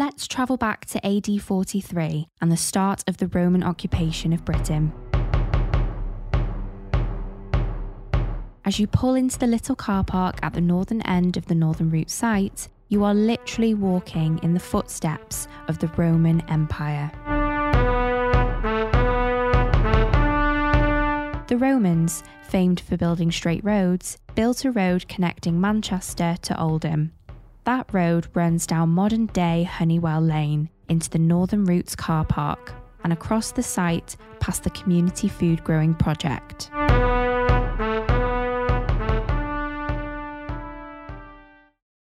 Let's travel back to AD 43 and the start of the Roman occupation of Britain. As you pull into the little car park at the northern end of the Northern Roots site, you are literally walking in the footsteps of the Roman Empire. The Romans, famed for building straight roads, built a road connecting Manchester to Oldham. That road runs down modern day Honeywell Lane into the Northern Roots car park and across the site past the Community Food Growing Project.